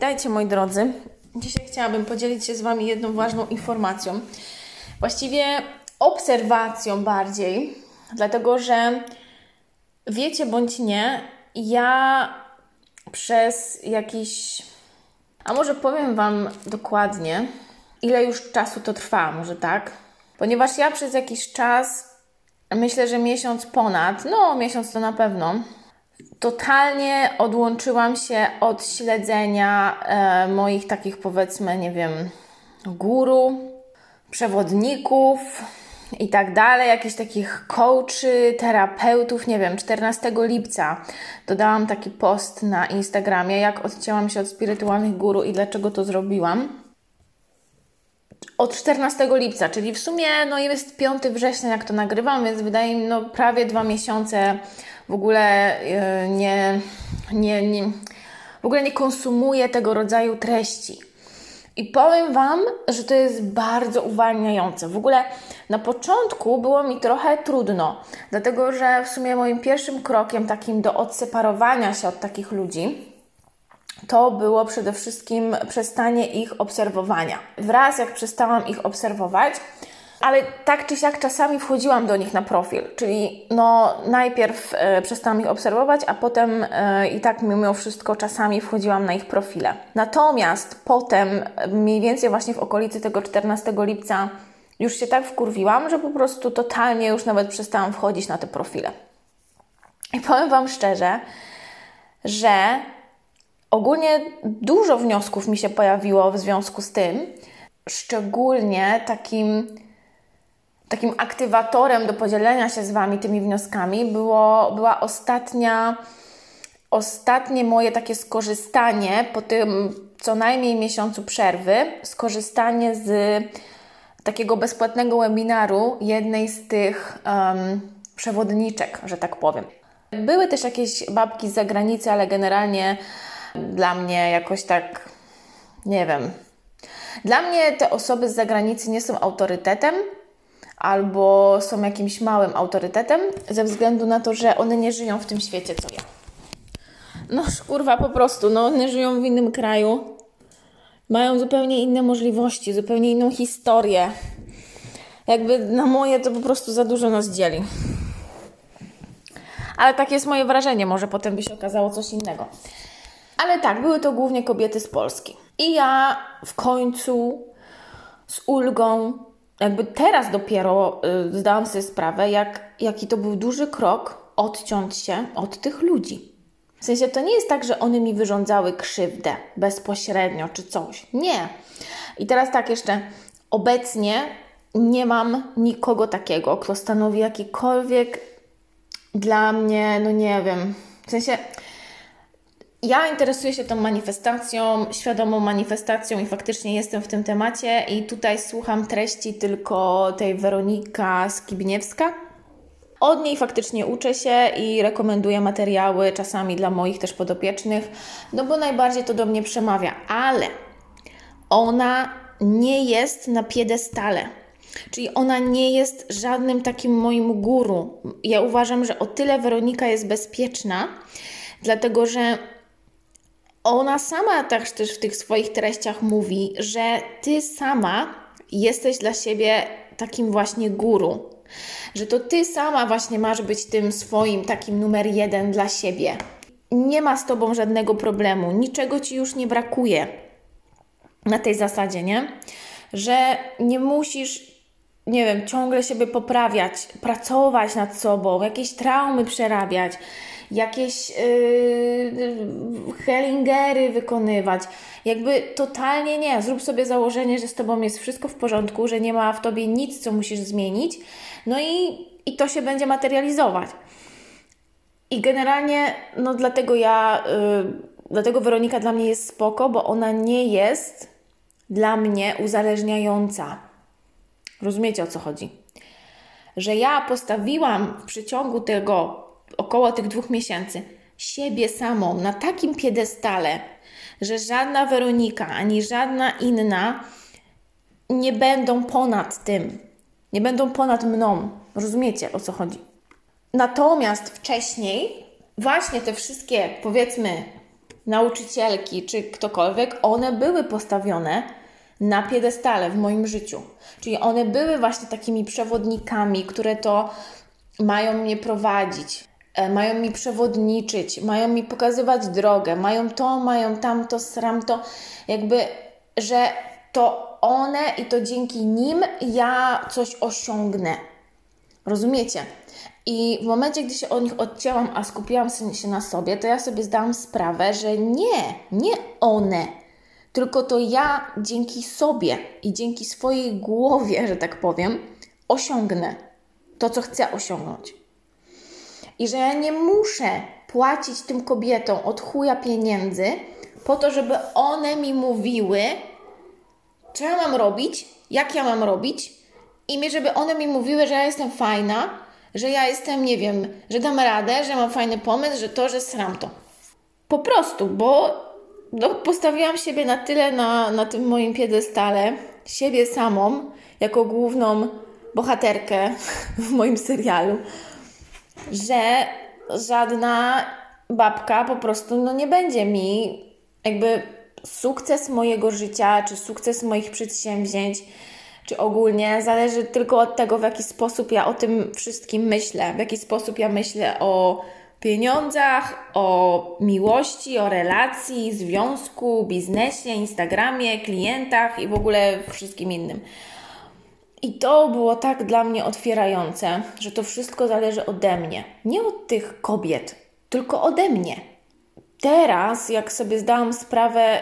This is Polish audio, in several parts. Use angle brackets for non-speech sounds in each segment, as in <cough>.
Dajcie moi drodzy, dzisiaj chciałabym podzielić się z Wami jedną ważną informacją. Właściwie obserwacją bardziej, dlatego że wiecie bądź nie, ja przez jakiś. A może powiem Wam dokładnie, ile już czasu to trwa, może tak? Ponieważ ja przez jakiś czas, myślę, że miesiąc ponad, no miesiąc to na pewno, totalnie odłączyłam się od śledzenia e, moich takich, powiedzmy, nie wiem, guru, przewodników i tak dalej, jakichś takich coachy, terapeutów, nie wiem, 14 lipca dodałam taki post na Instagramie, jak odcięłam się od spirytualnych guru i dlaczego to zrobiłam. Od 14 lipca, czyli w sumie no jest 5 września, jak to nagrywam, więc wydaje mi no prawie dwa miesiące w ogóle yy, nie, nie, nie, w ogóle nie konsumuję tego rodzaju treści. I powiem Wam, że to jest bardzo uwalniające. W ogóle na początku było mi trochę trudno, dlatego że w sumie moim pierwszym krokiem takim do odseparowania się od takich ludzi to było przede wszystkim przestanie ich obserwowania. Wraz jak przestałam ich obserwować, ale tak czy siak czasami wchodziłam do nich na profil, czyli no najpierw e, przestałam ich obserwować, a potem e, i tak mimo wszystko czasami wchodziłam na ich profile. Natomiast potem, mniej więcej właśnie w okolicy tego 14 lipca, już się tak wkurwiłam, że po prostu totalnie już nawet przestałam wchodzić na te profile. I powiem Wam szczerze, że ogólnie dużo wniosków mi się pojawiło w związku z tym, szczególnie takim takim aktywatorem do podzielenia się z Wami tymi wnioskami było, była ostatnia, ostatnie moje takie skorzystanie po tym co najmniej miesiącu przerwy, skorzystanie z takiego bezpłatnego webinaru jednej z tych um, przewodniczek, że tak powiem. Były też jakieś babki z zagranicy, ale generalnie dla mnie jakoś tak, nie wiem. Dla mnie te osoby z zagranicy nie są autorytetem, albo są jakimś małym autorytetem, ze względu na to, że one nie żyją w tym świecie, co ja. No kurwa, po prostu, no one żyją w innym kraju, mają zupełnie inne możliwości, zupełnie inną historię. Jakby na moje to po prostu za dużo nas dzieli. Ale takie jest moje wrażenie, może potem by się okazało coś innego. Ale tak, były to głównie kobiety z Polski. I ja w końcu z ulgą jakby teraz dopiero y, zdałam sobie sprawę, jak, jaki to był duży krok odciąć się od tych ludzi. W sensie to nie jest tak, że one mi wyrządzały krzywdę bezpośrednio czy coś. Nie. I teraz tak jeszcze, obecnie nie mam nikogo takiego, kto stanowi jakikolwiek dla mnie, no nie wiem, w sensie ja interesuję się tą manifestacją, świadomą manifestacją i faktycznie jestem w tym temacie i tutaj słucham treści tylko tej Weronika Skibniewska. Od niej faktycznie uczę się i rekomenduję materiały czasami dla moich też podopiecznych, no bo najbardziej to do mnie przemawia, ale ona nie jest na piedestale. Czyli ona nie jest żadnym takim moim guru. Ja uważam, że o tyle Weronika jest bezpieczna, dlatego że ona sama też, też w tych swoich treściach mówi, że ty sama jesteś dla siebie takim właśnie guru. Że to ty sama właśnie masz być tym swoim takim numer jeden dla siebie. Nie ma z tobą żadnego problemu, niczego ci już nie brakuje. Na tej zasadzie, nie? Że nie musisz, nie wiem, ciągle siebie poprawiać, pracować nad sobą, jakieś traumy przerabiać jakieś yy, hellingery wykonywać. Jakby totalnie nie. Zrób sobie założenie, że z Tobą jest wszystko w porządku, że nie ma w Tobie nic, co musisz zmienić. No i, i to się będzie materializować. I generalnie, no dlatego ja, yy, dlatego Weronika dla mnie jest spoko, bo ona nie jest dla mnie uzależniająca. Rozumiecie o co chodzi? Że ja postawiłam w przeciągu tego około tych dwóch miesięcy siebie samą na takim piedestale, że żadna Weronika ani żadna inna nie będą ponad tym, nie będą ponad mną. Rozumiecie o co chodzi? Natomiast wcześniej, właśnie te wszystkie, powiedzmy, nauczycielki czy ktokolwiek, one były postawione na piedestale w moim życiu. Czyli one były właśnie takimi przewodnikami, które to mają mnie prowadzić, mają mi przewodniczyć, mają mi pokazywać drogę, mają to, mają tamto, sramto, jakby, że to one i to dzięki nim ja coś osiągnę. Rozumiecie? I w momencie, gdy się od nich odcięłam, a skupiłam się na sobie, to ja sobie zdałam sprawę, że nie, nie one, tylko to ja dzięki sobie i dzięki swojej głowie, że tak powiem, osiągnę to, co chcę osiągnąć. I że ja nie muszę płacić tym kobietom od chuja pieniędzy po to, żeby one mi mówiły, co ja mam robić, jak ja mam robić, i żeby one mi mówiły, że ja jestem fajna, że ja jestem, nie wiem, że dam radę, że mam fajny pomysł, że to, że sram to. Po prostu, bo no, postawiłam siebie na tyle na, na tym moim piedestale, siebie samą, jako główną bohaterkę <laughs> w moim serialu, że żadna babka po prostu no, nie będzie mi jakby sukces mojego życia, czy sukces moich przedsięwzięć, czy ogólnie zależy tylko od tego, w jaki sposób ja o tym wszystkim myślę, w jaki sposób ja myślę o pieniądzach, o miłości, o relacji, związku, biznesie, Instagramie, klientach i w ogóle wszystkim innym. I to było tak dla mnie otwierające, że to wszystko zależy ode mnie, nie od tych kobiet, tylko ode mnie. Teraz, jak sobie zdałam sprawę,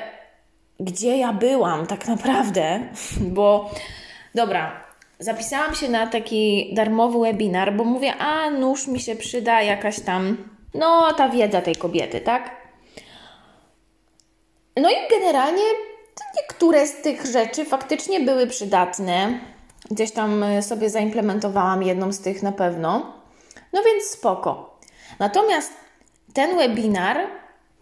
gdzie ja byłam tak naprawdę, <laughs> bo dobra, zapisałam się na taki darmowy webinar, bo mówię, a nóż mi się przyda, jakaś tam, no ta wiedza tej kobiety, tak? No i generalnie niektóre z tych rzeczy faktycznie były przydatne. Gdzieś tam e, sobie zaimplementowałam jedną z tych na pewno. No więc spoko. Natomiast ten webinar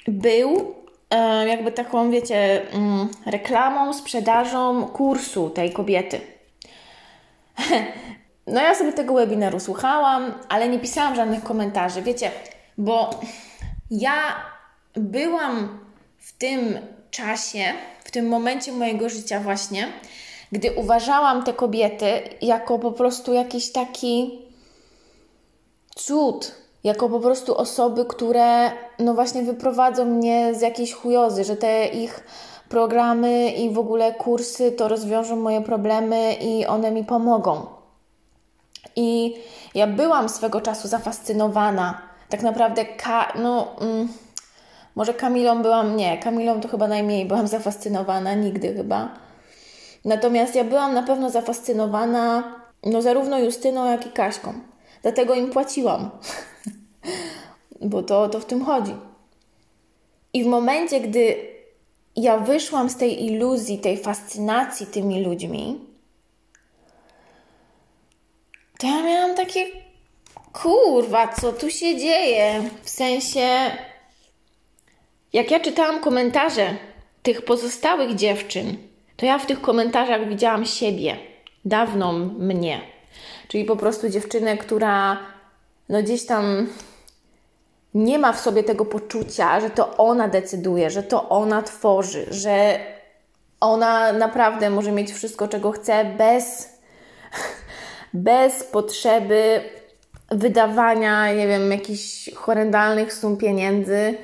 był e, jakby taką, wiecie, mm, reklamą, sprzedażą kursu tej kobiety. <laughs> No ja sobie tego webinaru słuchałam, ale nie pisałam żadnych komentarzy, wiecie, bo ja byłam w tym czasie, w tym momencie mojego życia właśnie, gdy uważałam te kobiety jako po prostu jakiś taki cud, jako po prostu osoby, które no właśnie wyprowadzą mnie z jakiejś chujozy, że te ich programy i w ogóle kursy to rozwiążą moje problemy i one mi pomogą. I ja byłam swego czasu zafascynowana. Tak naprawdę, ka- no, mm, może Kamilą byłam, nie, Kamilą to chyba najmniej byłam <laughs> zafascynowana, nigdy chyba. Natomiast ja byłam na pewno zafascynowana no zarówno Justyną, jak i Kaśką. Dlatego im płaciłam. <laughs> Bo to, to w tym chodzi. I w momencie, gdy ja wyszłam z tej iluzji, tej fascynacji tymi ludźmi, to ja miałam takie kurwa, co tu się dzieje? W sensie, jak ja czytałam komentarze tych pozostałych dziewczyn, to ja w tych komentarzach widziałam siebie, dawną mnie. Czyli po prostu dziewczynę, która no gdzieś tam nie ma w sobie tego poczucia, że to ona decyduje, że to ona tworzy, że ona naprawdę może mieć wszystko, czego chce, bez, bez potrzeby wydawania, nie wiem, jakichś horrendalnych sum pieniędzy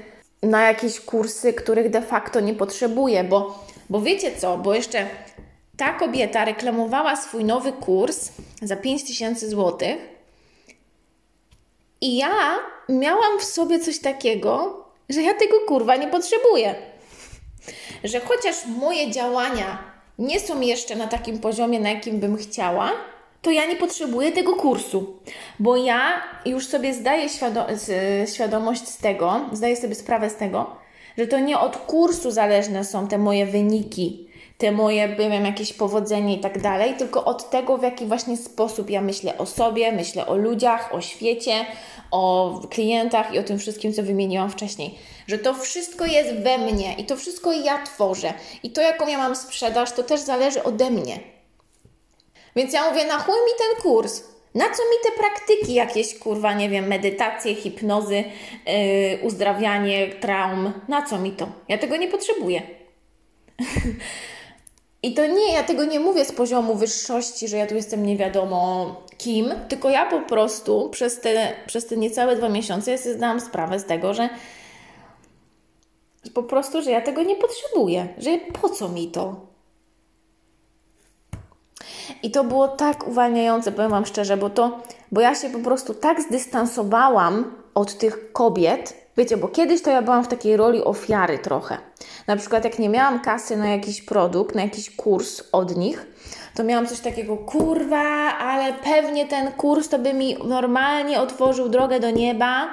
na jakieś kursy, których de facto nie potrzebuje, bo, bo wiecie co, bo jeszcze ta kobieta reklamowała swój nowy kurs za 5000 złotych i ja miałam w sobie coś takiego, że ja tego kurwa nie potrzebuję. Że chociaż moje działania nie są jeszcze na takim poziomie, na jakim bym chciała, to ja nie potrzebuję tego kursu, bo ja już sobie zdaję świado- świadomość z tego, zdaję sobie sprawę z tego, że to nie od kursu zależne są te moje wyniki, te moje, wiem, jakieś powodzenie i tak dalej, tylko od tego, w jaki właśnie sposób ja myślę o sobie, myślę o ludziach, o świecie, o klientach i o tym wszystkim, co wymieniłam wcześniej. Że to wszystko jest we mnie i to wszystko ja tworzę. I to, jaką ja mam sprzedaż, to też zależy ode mnie. Więc ja mówię, na chuj mi ten kurs. Na co mi te praktyki jakieś, kurwa, nie wiem, medytacje, hipnozy, yy, uzdrawianie traum? Na co mi to? Ja tego nie potrzebuję. <laughs> I to nie, ja tego nie mówię z poziomu wyższości, że ja tu jestem nie wiadomo kim, tylko ja po prostu przez te, przez te niecałe dwa miesiące ja sobie zdałam sprawę z tego, że, po prostu, że ja tego nie potrzebuję, że po co mi to? I to było tak uwalniające, powiem Wam szczerze, bo to, bo ja się po prostu tak zdystansowałam od tych kobiet, wiecie, bo kiedyś to ja byłam w takiej roli ofiary trochę. Na przykład jak nie miałam kasy na jakiś produkt, na jakiś kurs od nich, to miałam coś takiego, kurwa, ale pewnie ten kurs to by mi normalnie otworzył drogę do nieba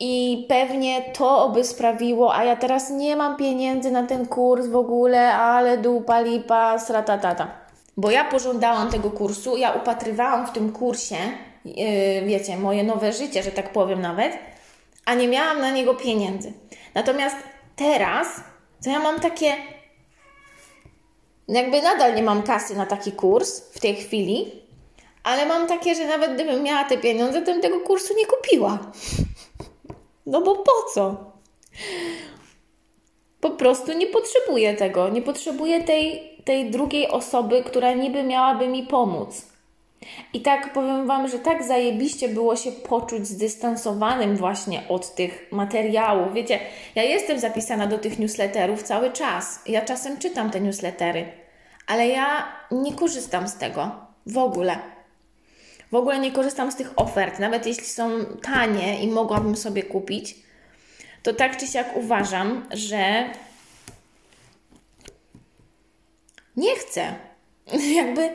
i pewnie to by sprawiło, a ja teraz nie mam pieniędzy na ten kurs w ogóle, ale dupa, lipa, sratatata. Bo ja pożądałam tego kursu, ja upatrywałam w tym kursie, yy, wiecie, moje nowe życie, że tak powiem nawet, a nie miałam na niego pieniędzy. Natomiast teraz, to ja mam takie, jakby nadal nie mam kasy na taki kurs w tej chwili, ale mam takie, że nawet gdybym miała te pieniądze, to bym tego kursu nie kupiła. <laughs> No bo po co? Po prostu nie potrzebuję tego. Nie potrzebuję tej, tej drugiej osoby, która niby miałaby mi pomóc. I tak powiem Wam, że tak zajebiście było się poczuć zdystansowanym właśnie od tych materiałów. Wiecie, ja jestem zapisana do tych newsletterów cały czas. Ja czasem czytam te newslettery, ale ja nie korzystam z tego w ogóle. W ogóle nie korzystam z tych ofert, nawet jeśli są tanie i mogłabym sobie kupić, to tak czy siak uważam, że nie chcę. <laughs> Jakby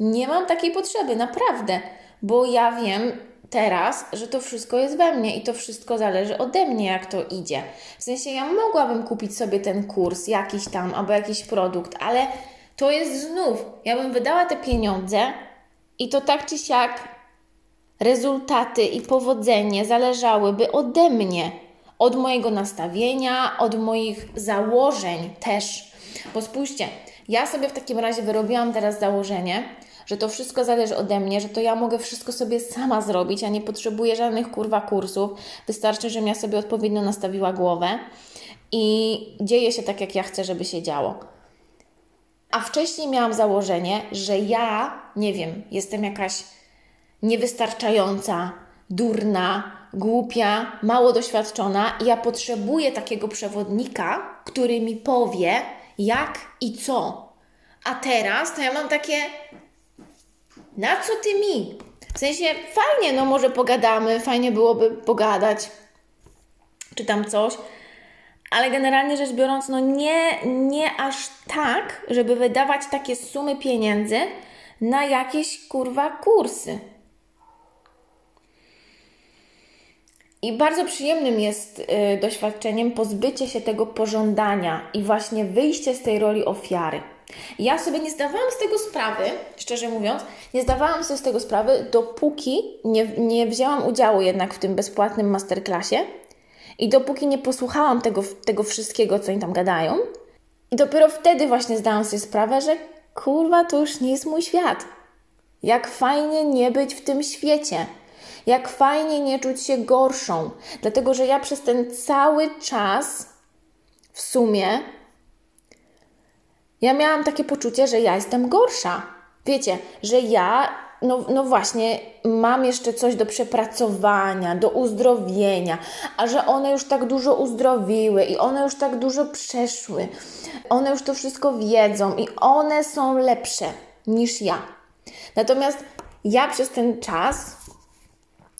nie mam takiej potrzeby, naprawdę, bo ja wiem teraz, że to wszystko jest we mnie i to wszystko zależy ode mnie, jak to idzie. W sensie ja mogłabym kupić sobie ten kurs jakiś tam albo jakiś produkt, ale to jest znów, ja bym wydała te pieniądze i to tak czy siak rezultaty i powodzenie zależałyby ode mnie, od mojego nastawienia, od moich założeń też. Bo spójrzcie, ja sobie w takim razie wyrobiłam teraz założenie, że to wszystko zależy ode mnie, że to ja mogę wszystko sobie sama zrobić, a nie potrzebuję żadnych kurwa kursów. Wystarczy, żebym ja sobie odpowiednio nastawiła głowę i dzieje się tak, jak ja chcę, żeby się działo. A wcześniej miałam założenie, że ja, nie wiem, jestem jakaś niewystarczająca, durna, głupia, mało doświadczona i ja potrzebuję takiego przewodnika, który mi powie, jak i co. A teraz to ja mam takie, na co ty mi? W sensie fajnie, no może pogadamy, fajnie byłoby pogadać, czy tam coś, ale generalnie rzecz biorąc, no nie, nie aż tak, żeby wydawać takie sumy pieniędzy na jakieś kurwa kursy. I bardzo przyjemnym jest y, doświadczeniem pozbycie się tego pożądania i właśnie wyjście z tej roli ofiary. Ja sobie nie zdawałam z tego sprawy, szczerze mówiąc, nie zdawałam sobie z tego sprawy, dopóki nie, nie wzięłam udziału jednak w tym bezpłatnym masterclassie i dopóki nie posłuchałam tego, tego wszystkiego, co oni tam gadają. I dopiero wtedy właśnie zdałam sobie sprawę, że kurwa, to już nie jest mój świat. Jak fajnie nie być w tym świecie. Jak fajnie nie czuć się gorszą. Dlatego, że ja przez ten cały czas w sumie ja miałam takie poczucie, że ja jestem gorsza. Wiecie, że ja, no, no właśnie, mam jeszcze coś do przepracowania, do uzdrowienia, a że one już tak dużo uzdrowiły i one już tak dużo przeszły, one już to wszystko wiedzą i one są lepsze niż ja. Natomiast ja przez ten czas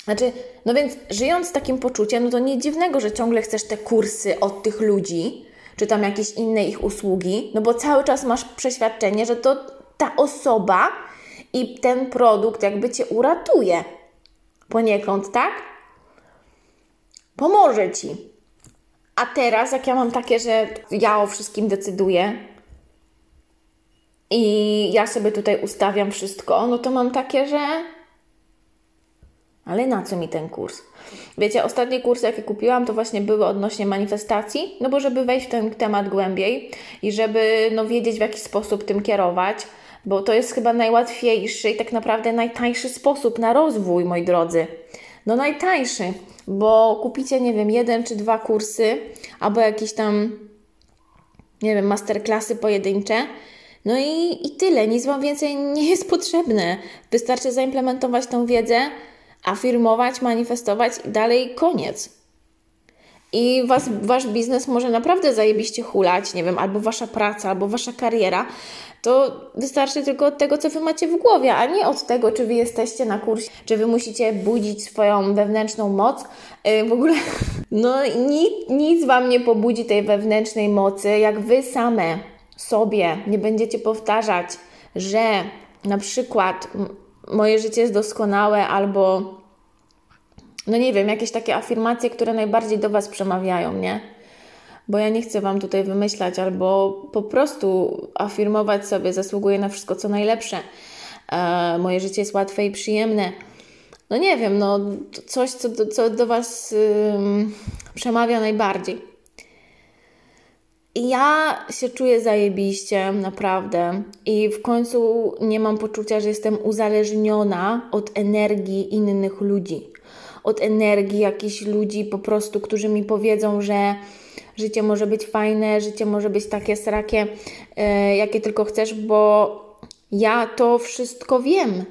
znaczy, no więc żyjąc takim poczuciem, no to nie dziwnego, że ciągle chcesz te kursy od tych ludzi, czy tam jakieś inne ich usługi, no bo cały czas masz przeświadczenie, że to ta osoba i ten produkt jakby cię uratuje. Poniekąd, tak? Pomoże ci. A teraz, jak ja mam takie, że ja o wszystkim decyduję i ja sobie tutaj ustawiam wszystko, no to mam takie, że ale na co mi ten kurs? Wiecie, ostatnie kursy, jakie kupiłam, to właśnie były odnośnie manifestacji, no bo żeby wejść w ten temat głębiej i żeby no, wiedzieć, w jaki sposób tym kierować, bo to jest chyba najłatwiejszy i tak naprawdę najtańszy sposób na rozwój, moi drodzy. No najtańszy, bo kupicie, nie wiem, jeden czy dwa kursy, albo jakieś tam, nie wiem, masterclassy pojedyncze. No i, i tyle, nic Wam więcej nie jest potrzebne. Wystarczy zaimplementować tą wiedzę, afirmować, manifestować i dalej koniec. I was, wasz biznes może naprawdę zajebiście hulać, nie wiem, albo wasza praca, albo wasza kariera, to wystarczy tylko od tego, co wy macie w głowie, a nie od tego, czy wy jesteście na kursie, czy wy musicie budzić swoją wewnętrzną moc. Yy, w ogóle, <laughs> no nic, nic wam nie pobudzi tej wewnętrznej mocy, jak wy same sobie nie będziecie powtarzać, że na przykład moje życie jest doskonałe, albo no nie wiem, jakieś takie afirmacje, które najbardziej do Was przemawiają, nie? Bo ja nie chcę Wam tutaj wymyślać, albo po prostu afirmować sobie, zasługuję na wszystko, co najlepsze. E, moje życie jest łatwe i przyjemne. No nie wiem, no coś, co do, co do Was przemawia najbardziej. Ja się czuję zajebiście, naprawdę. I w końcu nie mam poczucia, że jestem uzależniona od energii innych ludzi od energii jakichś ludzi po prostu, którzy mi powiedzą, że życie może być fajne, życie może być takie srakie, e, jakie tylko chcesz, bo ja to wszystko wiem.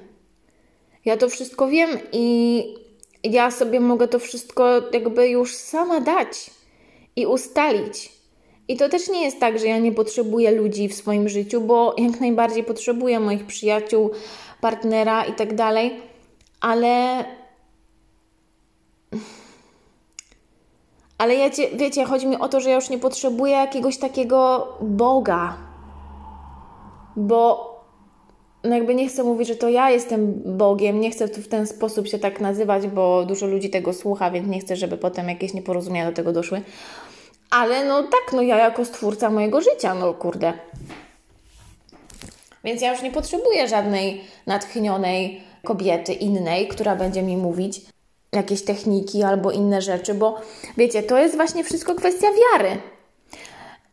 Ja to wszystko wiem i ja sobie mogę to wszystko jakby już sama dać i ustalić. I to też nie jest tak, że ja nie potrzebuję ludzi w swoim życiu, bo jak najbardziej potrzebuję moich przyjaciół, partnera i tak dalej, ale ale ja cię, wiecie, chodzi mi o to, że ja już nie potrzebuję jakiegoś takiego Boga. Bo no jakby nie chcę mówić, że to ja jestem Bogiem, nie chcę tu w ten sposób się tak nazywać, bo dużo ludzi tego słucha, więc nie chcę, żeby potem jakieś nieporozumienia do tego doszły. Ale no tak, no ja jako stwórca mojego życia, no kurde. Więc ja już nie potrzebuję żadnej natchnionej kobiety innej, która będzie mi mówić, jakieś techniki albo inne rzeczy, bo wiecie, to jest właśnie wszystko kwestia wiary.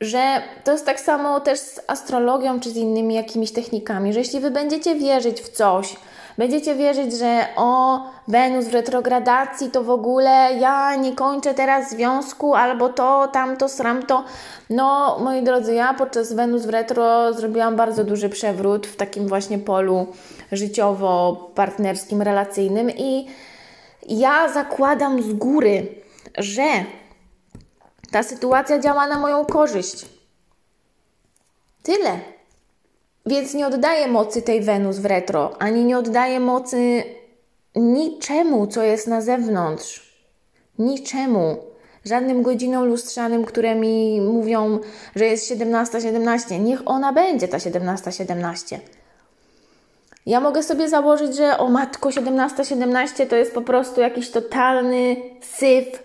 Że to jest tak samo też z astrologią czy z innymi jakimiś technikami, że jeśli wy będziecie wierzyć w coś, będziecie wierzyć, że o Wenus w retrogradacji to w ogóle ja nie kończę teraz związku albo to, tamto, sramto. No, moi drodzy, ja podczas Wenus w retro zrobiłam bardzo duży przewrót w takim właśnie polu życiowo-partnerskim, relacyjnym i ja zakładam z góry, że ta sytuacja działa na moją korzyść. Tyle. Więc nie oddaję mocy tej Wenus w retro, ani nie oddaję mocy niczemu, co jest na zewnątrz. Niczemu. Żadnym godzinom lustrzanym, które mi mówią, że jest 17.17. 17. Niech ona będzie ta 17.17. 17. Ja mogę sobie założyć, że o matko 17-17 to jest po prostu jakiś totalny syf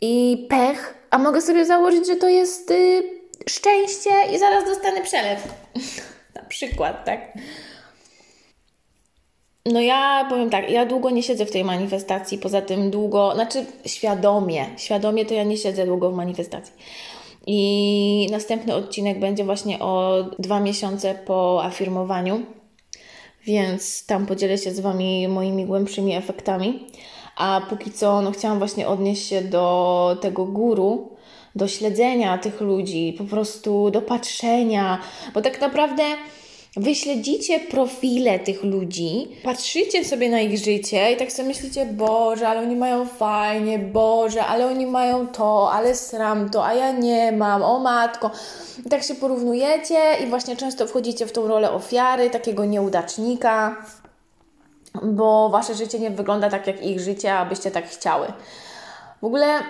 i pech, a mogę sobie założyć, że to jest y, szczęście i zaraz dostanę przelew. <laughs> Przykład, tak? No ja powiem tak, ja długo nie siedzę w tej manifestacji, poza tym długo, znaczy świadomie, świadomie to ja nie siedzę długo w manifestacji. I następny odcinek będzie właśnie o dwa miesiące po afirmowaniu więc tam podzielę się z Wami moimi głębszymi efektami. A póki co, no chciałam właśnie odnieść się do tego guru, do śledzenia tych ludzi, po prostu do patrzenia, bo tak naprawdę Wy śledzicie profile tych ludzi, patrzycie sobie na ich życie i tak sobie myślicie, Boże, ale oni mają fajnie, Boże, ale oni mają to, ale sram to, a ja nie mam, o matko. I tak się porównujecie i właśnie często wchodzicie w tą rolę ofiary, takiego nieudacznika, bo Wasze życie nie wygląda tak jak ich życie, abyście tak chciały. W ogóle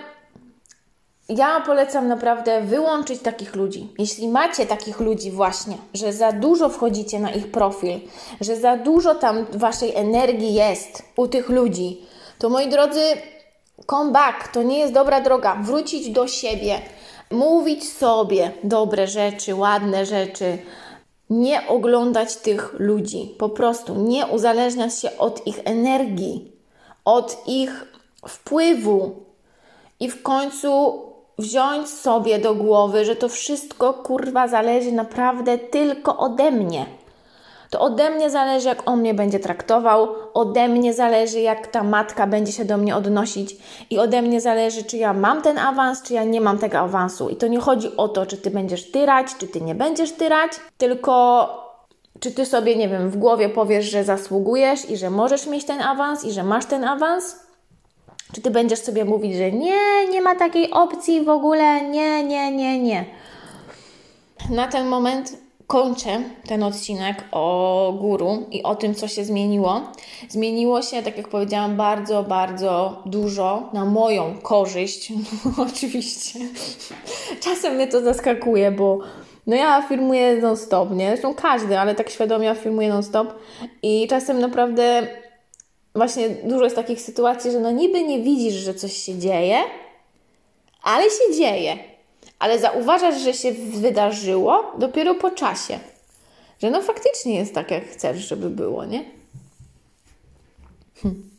ja polecam naprawdę wyłączyć takich ludzi. Jeśli macie takich ludzi właśnie, że za dużo wchodzicie na ich profil, że za dużo tam waszej energii jest u tych ludzi, to moi drodzy, come back, to nie jest dobra droga. Wrócić do siebie, mówić sobie dobre rzeczy, ładne rzeczy, nie oglądać tych ludzi, po prostu nie uzależniać się od ich energii, od ich wpływu. I w końcu wziąć sobie do głowy, że to wszystko kurwa zależy naprawdę tylko ode mnie. to ode mnie zależy, jak on mnie będzie traktował, ode mnie zależy, jak ta matka będzie się do mnie odnosić i ode mnie zależy, czy ja mam ten awans, czy ja nie mam tego awansu. I to nie chodzi o to, czy ty będziesz tyrać, czy ty nie będziesz tyrać, tylko czy ty sobie, nie wiem, w głowie powiesz, że zasługujesz i że możesz mieć ten awans i że masz ten awans? Czy ty będziesz sobie mówić, że nie, nie ma takiej opcji w ogóle, nie, nie, nie, nie. Na ten moment kończę ten odcinek o guru i o tym, co się zmieniło. Zmieniło się, tak jak powiedziałam, bardzo, bardzo dużo na moją korzyść. <laughs> Oczywiście. Czasem mnie to zaskakuje, bo no ja afirmuję non-stop, nie? Zresztą każdy, ale tak świadomie afirmuję non-stop i czasem naprawdę właśnie dużo jest takich sytuacji, że no niby nie widzisz, że coś się dzieje, ale się dzieje. Ale zauważasz, że się wydarzyło dopiero po czasie. Że no faktycznie jest tak, jak chcesz, żeby było, nie? Hm.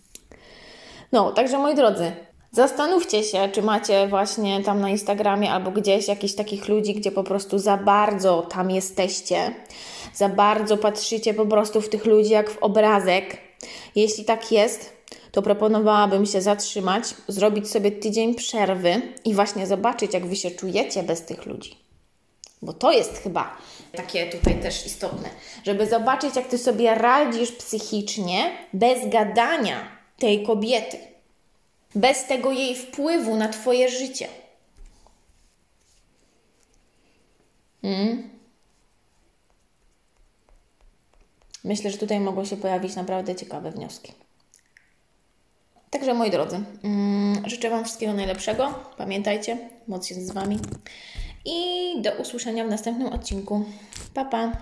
No, także moi drodzy, zastanówcie się, czy macie właśnie tam na Instagramie albo gdzieś jakichś takich ludzi, gdzie po prostu za bardzo tam jesteście, za bardzo patrzycie po prostu w tych ludzi jak w obrazek. Jeśli tak jest, to proponowałabym się zatrzymać, zrobić sobie tydzień przerwy i właśnie zobaczyć, jak wy się czujecie bez tych ludzi. Bo to jest chyba takie tutaj też istotne, żeby zobaczyć, jak ty sobie radzisz psychicznie bez gadania tej kobiety, bez tego jej wpływu na twoje życie. Hmm? Myślę, że tutaj mogą się pojawić naprawdę ciekawe wnioski. Także moi drodzy, mm, życzę Wam wszystkiego najlepszego. Pamiętajcie, moc jest z Wami. I do usłyszenia w następnym odcinku. Pa, pa!